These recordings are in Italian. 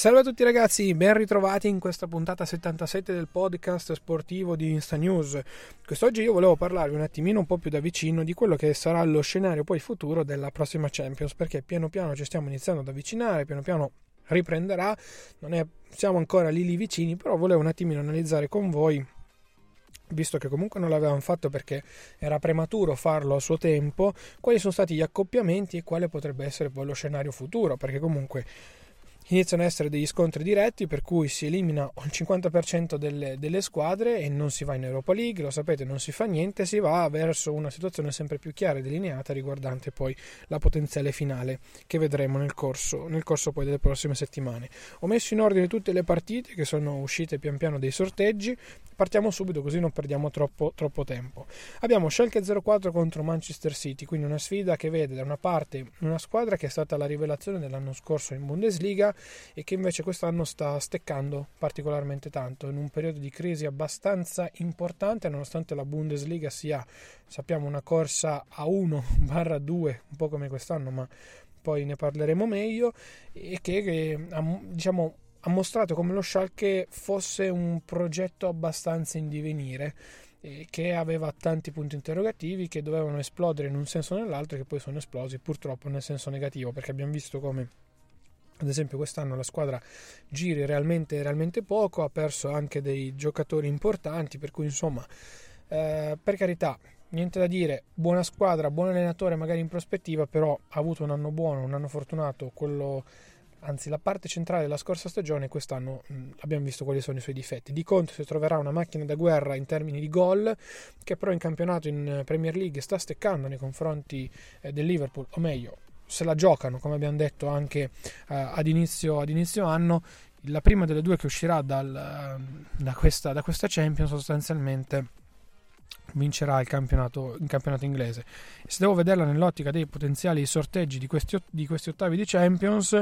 Salve a tutti ragazzi, ben ritrovati in questa puntata 77 del podcast sportivo di Insta News. Quest'oggi io volevo parlarvi un attimino un po' più da vicino di quello che sarà lo scenario poi futuro della prossima Champions, perché piano piano ci stiamo iniziando ad avvicinare, piano piano riprenderà, non è, siamo ancora lì lì vicini, però volevo un attimino analizzare con voi visto che comunque non l'avevamo fatto perché era prematuro farlo a suo tempo, quali sono stati gli accoppiamenti e quale potrebbe essere poi lo scenario futuro, perché comunque iniziano ad essere degli scontri diretti per cui si elimina il 50% delle, delle, squadre e non si va in Europa League, lo sapete, non si fa niente, si va verso una situazione sempre più chiara e delineata riguardante poi la potenziale finale che vedremo nel corso, nel corso poi delle prossime settimane. Ho messo in ordine tutte le partite che sono uscite pian piano dei sorteggi, partiamo subito così non perdiamo troppo, troppo tempo. Abbiamo Schalke 04 contro Manchester City, quindi una sfida che vede da una parte una squadra che è stata la rivelazione dell'anno scorso in Bundesliga e che invece quest'anno sta steccando particolarmente tanto in un periodo di crisi abbastanza importante nonostante la Bundesliga sia sappiamo una corsa a 1-2 un po' come quest'anno ma poi ne parleremo meglio e che, che diciamo ha mostrato come lo Schalke fosse un progetto abbastanza in divenire che aveva tanti punti interrogativi che dovevano esplodere in un senso o nell'altro e che poi sono esplosi purtroppo nel senso negativo perché abbiamo visto come ad esempio quest'anno la squadra giri realmente, realmente poco, ha perso anche dei giocatori importanti, per cui insomma, eh, per carità, niente da dire, buona squadra, buon allenatore magari in prospettiva, però ha avuto un anno buono, un anno fortunato, quello anzi la parte centrale della scorsa stagione quest'anno mh, abbiamo visto quali sono i suoi difetti. Di conto si troverà una macchina da guerra in termini di gol che però in campionato in Premier League sta steccando nei confronti eh, del Liverpool o meglio se la giocano, come abbiamo detto anche uh, ad, inizio, ad, inizio, anno. La prima delle due che uscirà dal, uh, da, questa, da, questa, Champions sostanzialmente vincerà il campionato, il campionato inglese. se devo vederla nell'ottica dei potenziali sorteggi di questi, di questi ottavi di Champions,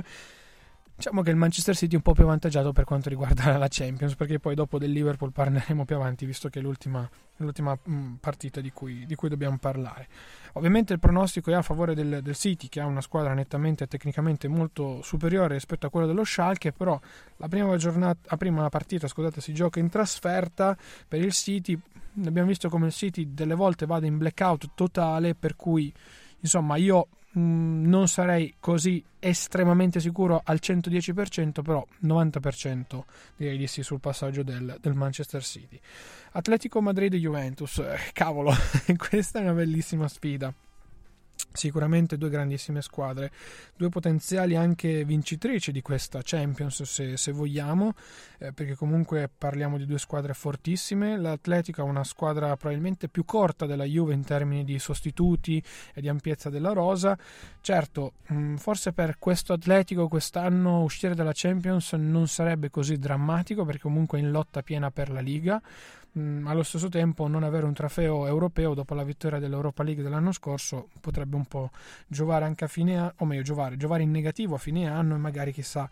Diciamo che il Manchester City è un po' più avvantaggiato per quanto riguarda la Champions, perché poi dopo del Liverpool parleremo più avanti, visto che è l'ultima, l'ultima mm, partita di cui, di cui, dobbiamo parlare. Ovviamente il pronostico è a favore del, del, City, che ha una squadra nettamente e tecnicamente molto superiore rispetto a quella dello Schalke, però la prima, giornata, la prima partita scusate, si gioca in trasferta per il City. Abbiamo visto come il City delle volte vada in blackout totale, per cui insomma io non sarei così estremamente sicuro al 110%, però 90% direi di sì sul passaggio del, del Manchester City. Atletico Madrid-Juventus, eh, cavolo, questa è una bellissima sfida. Sicuramente due grandissime squadre, due potenziali anche vincitrici di questa Champions se, se vogliamo, eh, perché comunque parliamo di due squadre fortissime. L'Atletico è una squadra probabilmente più corta della Juve in termini di sostituti e di ampiezza della rosa. Certo, mh, mm, forse per questo Atletico quest'anno uscire dalla Champions non sarebbe così drammatico perché comunque è in lotta piena per la Liga mh, mm, allo stesso tempo non avere un trofeo europeo dopo la vittoria dell'Europa League dell'anno scorso potrebbe un po' giovare anche a fine anno, o meglio giovare, giovare in negativo a fine anno e magari chissà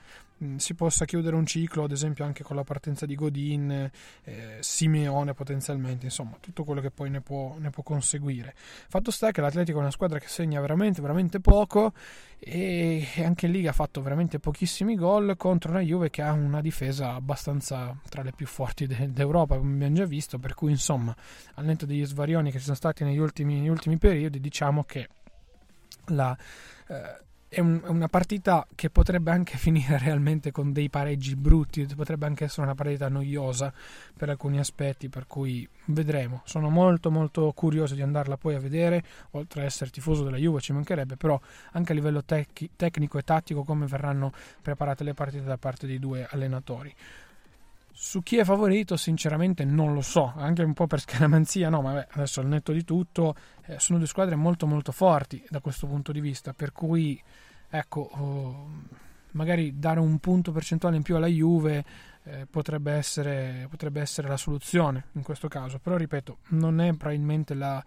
si possa chiudere un ciclo, ad esempio anche con la partenza di Godin, eh, Simeone potenzialmente, insomma tutto quello che poi ne può, ne può conseguire. Fatto sta che l'Atletico è una squadra che segna veramente, veramente poco e anche lì ha fatto veramente pochissimi gol contro una Juve che ha una difesa abbastanza tra le più forti de- d'Europa, come abbiamo già visto, per cui insomma, al netto degli svarioni che ci sono stati negli ultimi, negli ultimi periodi, diciamo che la, eh, è, un, una partita che potrebbe anche finire realmente con dei pareggi brutti, potrebbe anche essere una partita noiosa per alcuni aspetti, per cui vedremo. Sono molto molto curioso di andarla poi a vedere, oltre ad essere tifoso della Juve ci mancherebbe, però anche a livello tec- tecnico e tattico come verranno preparate le partite da parte dei due allenatori. Su chi è favorito, sinceramente non lo so, anche un po' per scaramanzia, no, ma beh, adesso al netto di tutto eh, sono due squadre molto molto forti da questo punto di vista, per cui ecco, oh, magari dare un punto percentuale in più alla Juve eh, potrebbe, essere, potrebbe essere la soluzione in questo caso, però ripeto, non è probabilmente la,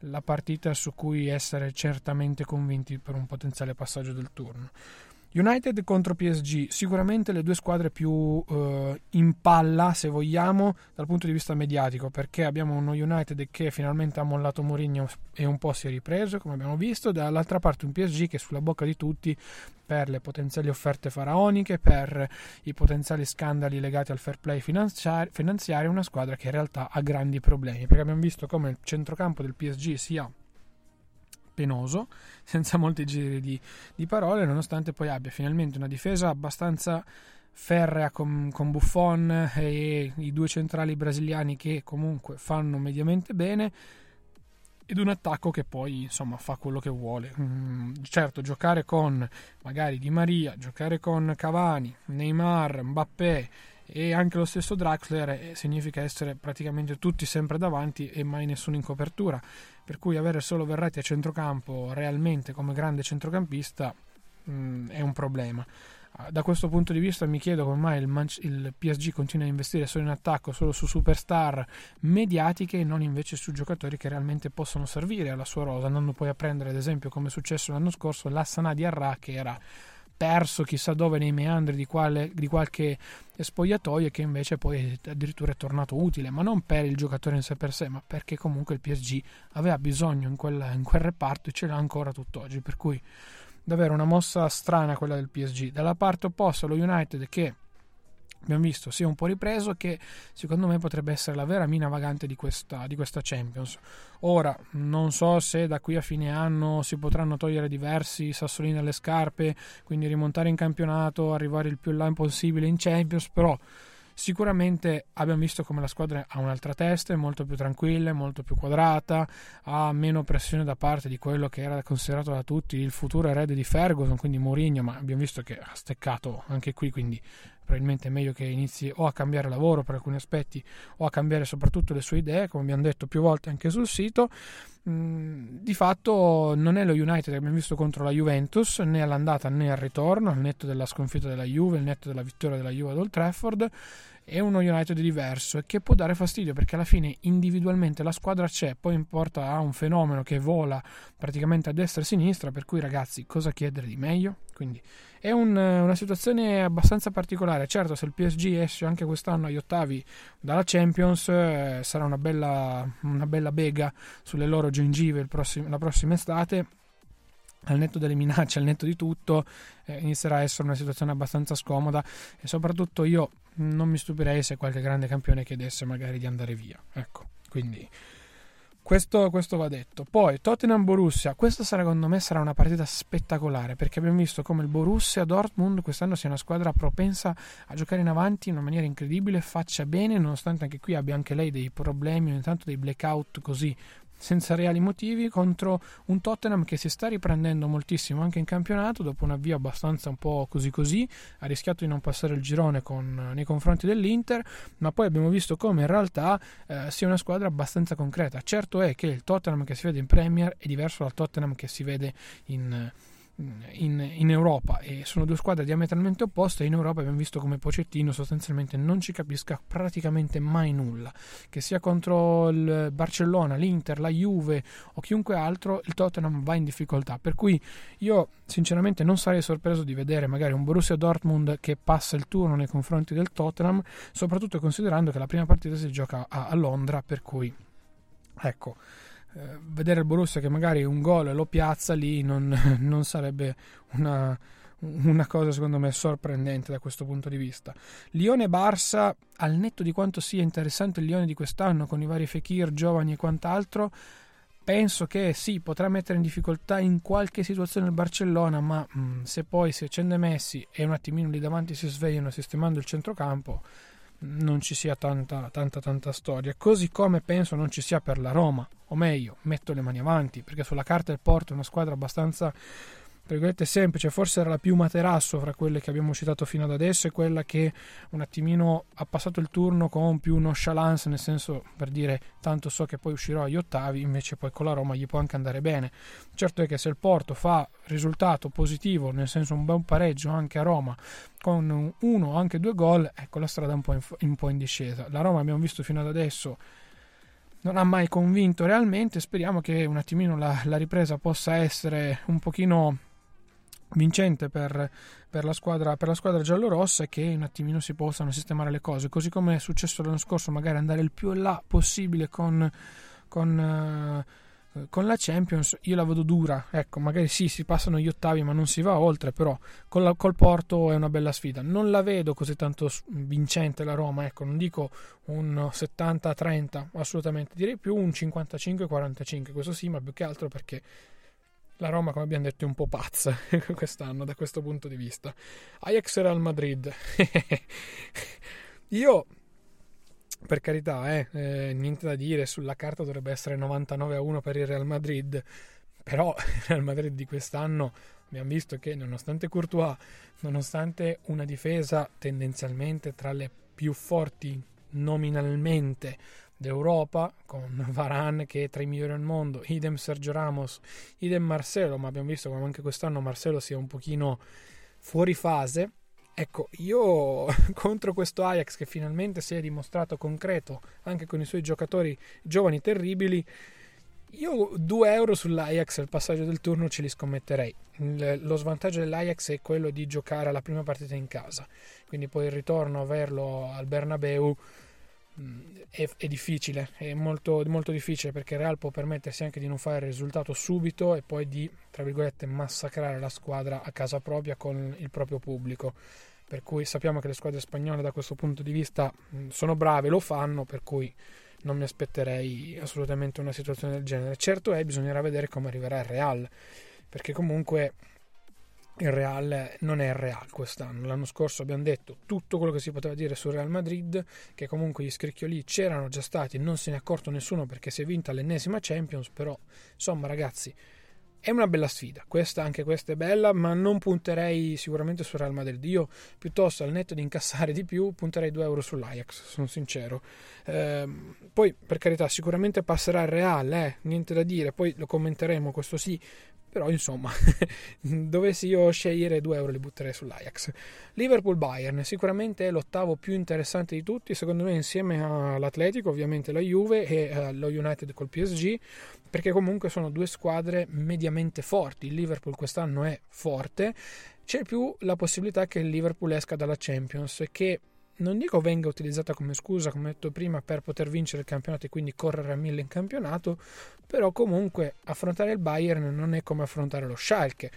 la partita su cui essere certamente convinti per un potenziale passaggio del turno. United contro PSG, sicuramente le due squadre più eh, in palla, se vogliamo, dal punto di vista mediatico, perché abbiamo uno United che finalmente ha mollato Mourinho e un po' si è ripreso, come abbiamo visto, dall'altra parte un PSG che è sulla bocca di tutti per le potenziali offerte faraoniche, per i potenziali scandali legati al fair play finanziario, una squadra che in realtà ha grandi problemi, perché abbiamo visto come il centrocampo del PSG sia penoso, senza molti giri di, di, parole, nonostante poi abbia finalmente una difesa abbastanza ferrea con, con Buffon e i due centrali brasiliani che comunque fanno mediamente bene ed un attacco che poi insomma fa quello che vuole. Mm, certo, giocare con magari Di Maria, giocare con Cavani, Neymar, Mbappé e anche lo stesso Draxler eh, significa essere praticamente tutti sempre davanti e mai nessuno in copertura. Per cui avere solo Verratti a centrocampo realmente come grande centrocampista mh, mm, è un problema. Ah, da questo punto di vista mi chiedo come mai il, Man- il, PSG continua a investire solo in attacco, solo su superstar mediatiche e non invece su giocatori che realmente possono servire alla sua rosa, andando poi a prendere ad esempio come è successo l'anno scorso l'Assana di Arra che era perso chissà dove nei meandri di, quale, di qualche spogliatoio e che invece poi addirittura è tornato utile, ma non per il giocatore in sé per sé, ma perché comunque il PSG aveva bisogno in quel, in quel reparto e ce l'ha ancora tutt'oggi, per cui davvero una mossa strana quella del PSG. Dalla parte opposta lo United che abbiamo visto sia un po' ripreso che secondo me potrebbe essere la vera mina vagante di questa, di questa Champions. Ora, non so se da qui a fine anno si potranno togliere diversi sassolini dalle scarpe, quindi rimontare in campionato, arrivare il più là possibile in Champions, però Sicuramente abbiamo visto come la squadra ha un'altra testa, è molto più tranquilla, molto più quadrata, ha meno pressione da parte di quello che era considerato da tutti il futuro erede di Ferguson, quindi Mourinho, ma abbiamo visto che ha steccato anche qui, quindi probabilmente è meglio che inizi o a cambiare lavoro per alcuni aspetti o a cambiare soprattutto le sue idee, come abbiamo detto più volte anche sul sito. Mm, di fatto non è lo United che abbiamo visto contro la Juventus né all'andata né al ritorno, al netto della sconfitta della Juve, al netto della vittoria della Juve ad Old Trafford è uno United diverso e che può dare fastidio perché alla fine individualmente la squadra c'è, poi importa a un fenomeno che vola praticamente a destra e a sinistra, per cui ragazzi cosa chiedere di meglio? Quindi è un, una situazione abbastanza particolare, certo se il PSG esce anche quest'anno agli ottavi dalla Champions eh, sarà una bella, una bella bega sulle loro gengive prossimo, la prossima estate al netto delle minacce, al netto di tutto, eh, inizierà a essere una situazione abbastanza scomoda e soprattutto io non mi stupirei se qualche grande campione chiedesse magari di andare via. Ecco, quindi questo, questo va detto. Poi Tottenham-Borussia, questa secondo me sarà una partita spettacolare perché abbiamo visto come il Borussia Dortmund quest'anno sia una squadra propensa a giocare in avanti in una maniera incredibile, faccia bene, nonostante anche qui abbia anche lei dei problemi, ogni tanto dei blackout così senza reali motivi contro un Tottenham che si sta riprendendo moltissimo anche in campionato dopo un avvio abbastanza un po' così così ha rischiato di non passare il girone con, nei confronti dell'Inter ma poi abbiamo visto come in realtà eh, sia una squadra abbastanza concreta. Certo è che il Tottenham che si vede in Premier è diverso dal Tottenham che si vede in in, in, Europa e sono due squadre diametralmente opposte in Europa abbiamo visto come Pocettino sostanzialmente non ci capisca praticamente mai nulla che sia contro il Barcellona, l'Inter, la Juve o chiunque altro il Tottenham va in difficoltà. Per cui io sinceramente non sarei sorpreso di vedere magari un Borussia Dortmund che passa il turno nei confronti del Tottenham soprattutto considerando che la prima partita si gioca a, a Londra per cui ecco eh, vedere il Borussia che magari un gol lo piazza lì non, non sarebbe una, una, cosa secondo me sorprendente da questo punto di vista. Lione-Barça, al netto di quanto sia interessante il Lione di quest'anno con i vari Fekir, giovani e quant'altro, penso che sì, potrà mettere in difficoltà in qualche situazione il Barcellona, ma mh, mm, se poi si accende Messi e un attimino lì davanti si svegliano sistemando il centrocampo, non ci sia tanta, tanta, tanta storia. Così come penso non ci sia per la Roma, o meglio, metto le mani avanti, perché sulla carta il Porto è una squadra abbastanza virgolette semplice, forse era la più materasso fra quelle che abbiamo citato fino ad adesso, è quella che un attimino ha passato il turno con più nonchalance, nel senso per dire tanto so che poi uscirò agli ottavi, invece poi con la Roma gli può anche andare bene. Certo è che se il Porto fa risultato positivo, nel senso un buon pareggio anche a Roma, con uno o anche due gol, ecco la strada un po' in, un po' in discesa. La Roma abbiamo visto fino ad adesso non ha mai convinto realmente. Speriamo che un attimino la, la ripresa possa essere un pochino vincente per, per, la squadra, per la squadra giallorossa e che un attimino si possano sistemare le cose. Così come è successo l'anno scorso magari andare il più là possibile con, con, uh, con la Champions io la vedo dura. Ecco magari sì si passano gli ottavi ma non si va oltre però la, col Porto è una bella sfida. Non la vedo così tanto vincente la Roma ecco non dico un 70-30 assolutamente. Direi più un 55-45 questo sì ma più che altro perché la Roma, come abbiamo detto, è un po' pazza quest'anno da questo punto di vista. Ajax e Real Madrid. Io, per carità, eh, eh, niente da dire, sulla carta dovrebbe essere 99 a 1 per il Real Madrid, però il Real Madrid di quest'anno abbiamo visto che nonostante Courtois, nonostante una difesa tendenzialmente tra le più forti nominalmente d'Europa con Varan che è tra i migliori al mondo, idem Sergio Ramos, idem Marcelo, ma abbiamo visto come anche quest'anno Marcelo sia un pochino fuori fase. Ecco, io contro questo Ajax che finalmente si è dimostrato concreto anche con i suoi giocatori giovani terribili, io 2 euro sull'Ajax al passaggio del turno ce li scommetterei. Lo svantaggio dell'Ajax è quello di giocare la prima partita in casa, quindi poi il ritorno averlo al Bernabeu è, è, difficile, è molto, molto difficile perché il Real può permettersi anche di non fare il risultato subito e poi di, tra virgolette, massacrare la squadra a casa propria con il proprio pubblico. Per cui sappiamo che le squadre spagnole da questo punto di vista sono brave, lo fanno, per cui non mi aspetterei assolutamente una situazione del genere. Certo è, bisognerà vedere come arriverà il Real, perché comunque il Real non è il Real quest'anno. L'anno scorso abbiamo detto tutto quello che si poteva dire sul Real Madrid, che comunque gli scricchioli c'erano già stati, non se ne è accorto nessuno perché si è vinta l'ennesima Champions, però insomma ragazzi è una bella sfida, questa, anche questa è bella, ma non punterei sicuramente sul Real Madrid. Io piuttosto al netto di incassare di più punterei 2 euro sull'Ajax, sono sincero. Eh, poi per carità sicuramente passerà il Real, eh, niente da dire, poi lo commenteremo, questo sì, però insomma, dovessi io scegliere 2 euro li butterei sull'Ajax. Liverpool-Bayern sicuramente è l'ottavo più interessante di tutti, secondo me insieme all'Atletico, ovviamente la Juve e uh, lo United col PSG, perché comunque sono due squadre mediamente forti. Il Liverpool quest'anno è forte, c'è più la possibilità che il Liverpool esca dalla Champions e che non dico venga utilizzata come scusa, come detto prima, per poter vincere il campionato e quindi correre a mille in campionato, però comunque affrontare il Bayern non è come affrontare lo Schalke.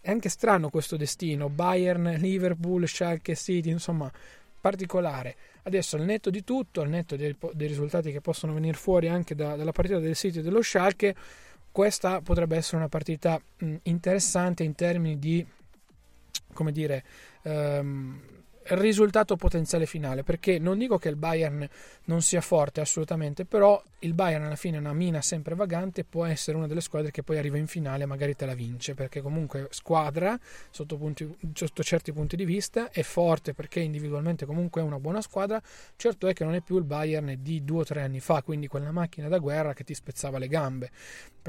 È anche strano questo destino, Bayern, Liverpool, Schalke City, insomma, particolare. Adesso al netto di tutto, al netto dei, dei risultati che possono venire fuori anche da, dalla partita del City e dello Schalke, questa potrebbe essere una partita interessante in termini di, come dire, um, risultato potenziale finale, perché non dico che il Bayern non sia forte assolutamente, però il Bayern alla fine è una mina sempre vagante, può essere una delle squadre che poi arriva in finale e magari te la vince, perché comunque squadra sotto, punti, sotto certi punti di vista è forte perché individualmente comunque è una buona squadra, certo è che non è più il Bayern di due o tre anni fa, quindi quella macchina da guerra che ti spezzava le gambe.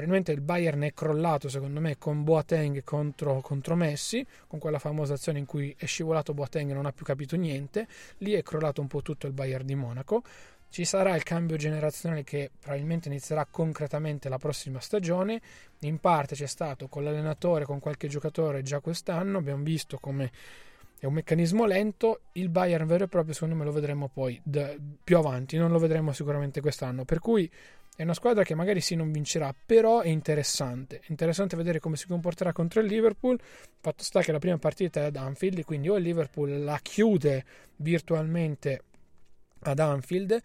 Probabilmente il Bayern è crollato secondo me con Boateng contro, contro Messi, con quella famosa azione in cui è scivolato Boateng e non ha più capito niente, lì è crollato un po' tutto il Bayern di Monaco. Ci sarà il cambio generazionale che probabilmente inizierà concretamente la prossima stagione. In parte c'è stato con l'allenatore, con qualche giocatore già quest'anno. Abbiamo visto come è un meccanismo lento. Il Bayern vero e proprio, secondo me, lo vedremo poi d- più avanti. Non lo vedremo sicuramente quest'anno. Per cui è una squadra che magari sì non vincerà, però è interessante. È interessante vedere come si comporterà contro il Liverpool. Fatto sta che la prima partita è ad Anfield, quindi o il Liverpool la chiude virtualmente ad Anfield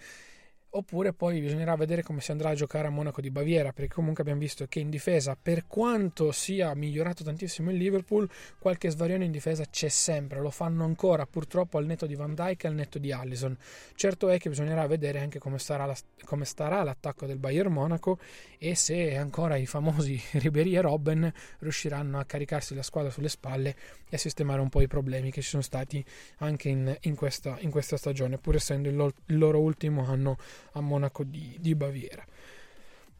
oppure poi bisognerà vedere come si andrà a giocare a Monaco di Baviera, perché comunque abbiamo visto che in difesa, per quanto sia migliorato tantissimo il Liverpool, qualche svarione in difesa c'è sempre, lo fanno ancora purtroppo al netto di Van Dijk e al netto di Allison. Certo è che bisognerà vedere anche come starà, la, come starà l'attacco del Bayern Monaco e se ancora i famosi Ribery e Robben riusciranno a caricarsi la squadra sulle spalle e a sistemare un po' i problemi che ci sono stati anche in, in, questa, in questa, stagione, pur essendo il, il, loro ultimo anno a Monaco di, di Baviera.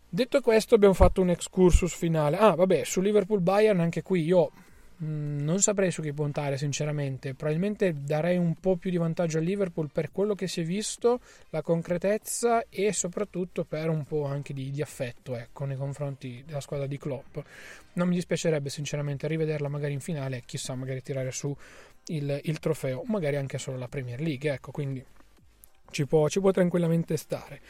Detto questo, abbiamo fatto un excursus finale. Ah, vabbè, su Liverpool Bayern, anche qui io Mm, non saprei su chi puntare, sinceramente. Probabilmente darei un po' più di vantaggio al Liverpool per quello che si è visto, la concretezza e soprattutto per un po' anche di, di affetto ecco, nei confronti della squadra di Klopp. Non mi dispiacerebbe, sinceramente, rivederla magari in finale chissà, magari tirare su il, il trofeo, magari anche solo la Premier League. Ecco, quindi ci può, ci può tranquillamente stare.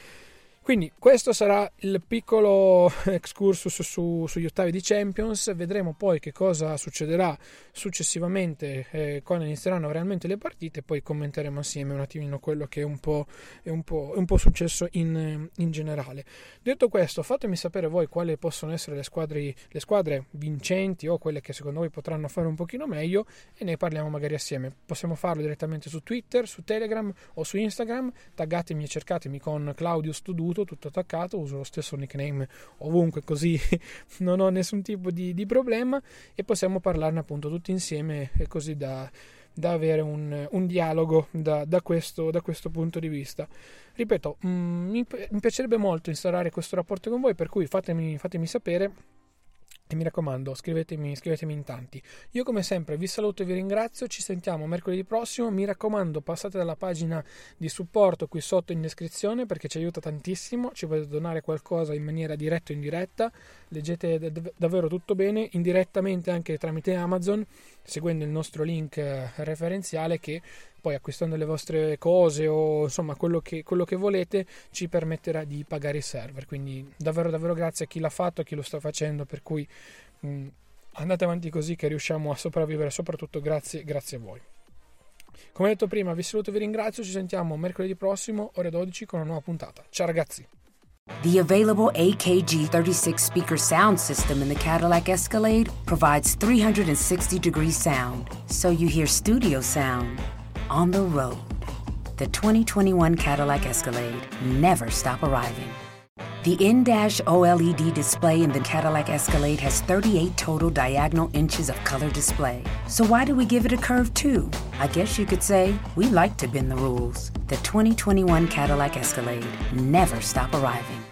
Quindi questo sarà il piccolo excursus su, sugli ottavi di Champions, vedremo poi che cosa succederà successivamente eh, quando inizieranno realmente le partite, poi commenteremo assieme un attimino quello che è un po', è un po', è un po successo in, in, generale. Detto questo, fatemi sapere voi quali possono essere le squadre, le squadre vincenti o quelle che secondo voi potranno fare un pochino meglio e ne parliamo magari assieme. Possiamo farlo direttamente su Twitter, su Telegram o su Instagram, taggatemi e cercatemi con Claudius Tuduto tutto, tutto attaccato, uso lo stesso nickname ovunque così non ho nessun tipo di, di problema e possiamo parlarne appunto tutti insieme e così da, da avere un, un dialogo da, da, questo, da, questo, punto di vista. Ripeto, mh, mm, mi, mi, piacerebbe molto instaurare questo rapporto con voi, per cui fatemi, fatemi sapere e mi raccomando, scrivetemi, scrivetemi in tanti. Io come sempre vi saluto e vi ringrazio, ci sentiamo mercoledì prossimo, mi raccomando passate dalla pagina di supporto qui sotto in descrizione perché ci aiuta tantissimo, ci potete donare qualcosa in maniera diretta o indiretta, leggete davvero tutto bene, indirettamente anche tramite Amazon, seguendo il nostro link eh, referenziale che poi acquistando le vostre cose o insomma quello che, quello che volete ci permetterà di pagare i server. Quindi davvero davvero grazie a chi l'ha fatto, a chi lo sta facendo, per cui mh, mm, andate avanti così che riusciamo a sopravvivere, soprattutto grazie, grazie a voi. Come detto prima, vi saluto e vi ringrazio, ci sentiamo mercoledì prossimo, ore 12, con una nuova puntata. Ciao ragazzi! The available AKG 36 speaker sound system in the Cadillac Escalade provides 360 degree sound, so you hear studio sound on the road. The 2021 Cadillac Escalade never stop arriving. The in-dash OLED display in the Cadillac Escalade has 38 total diagonal inches of color display. So why do we give it a curve too? I guess you could say we like to bend the rules. The 2021 Cadillac Escalade never stop arriving.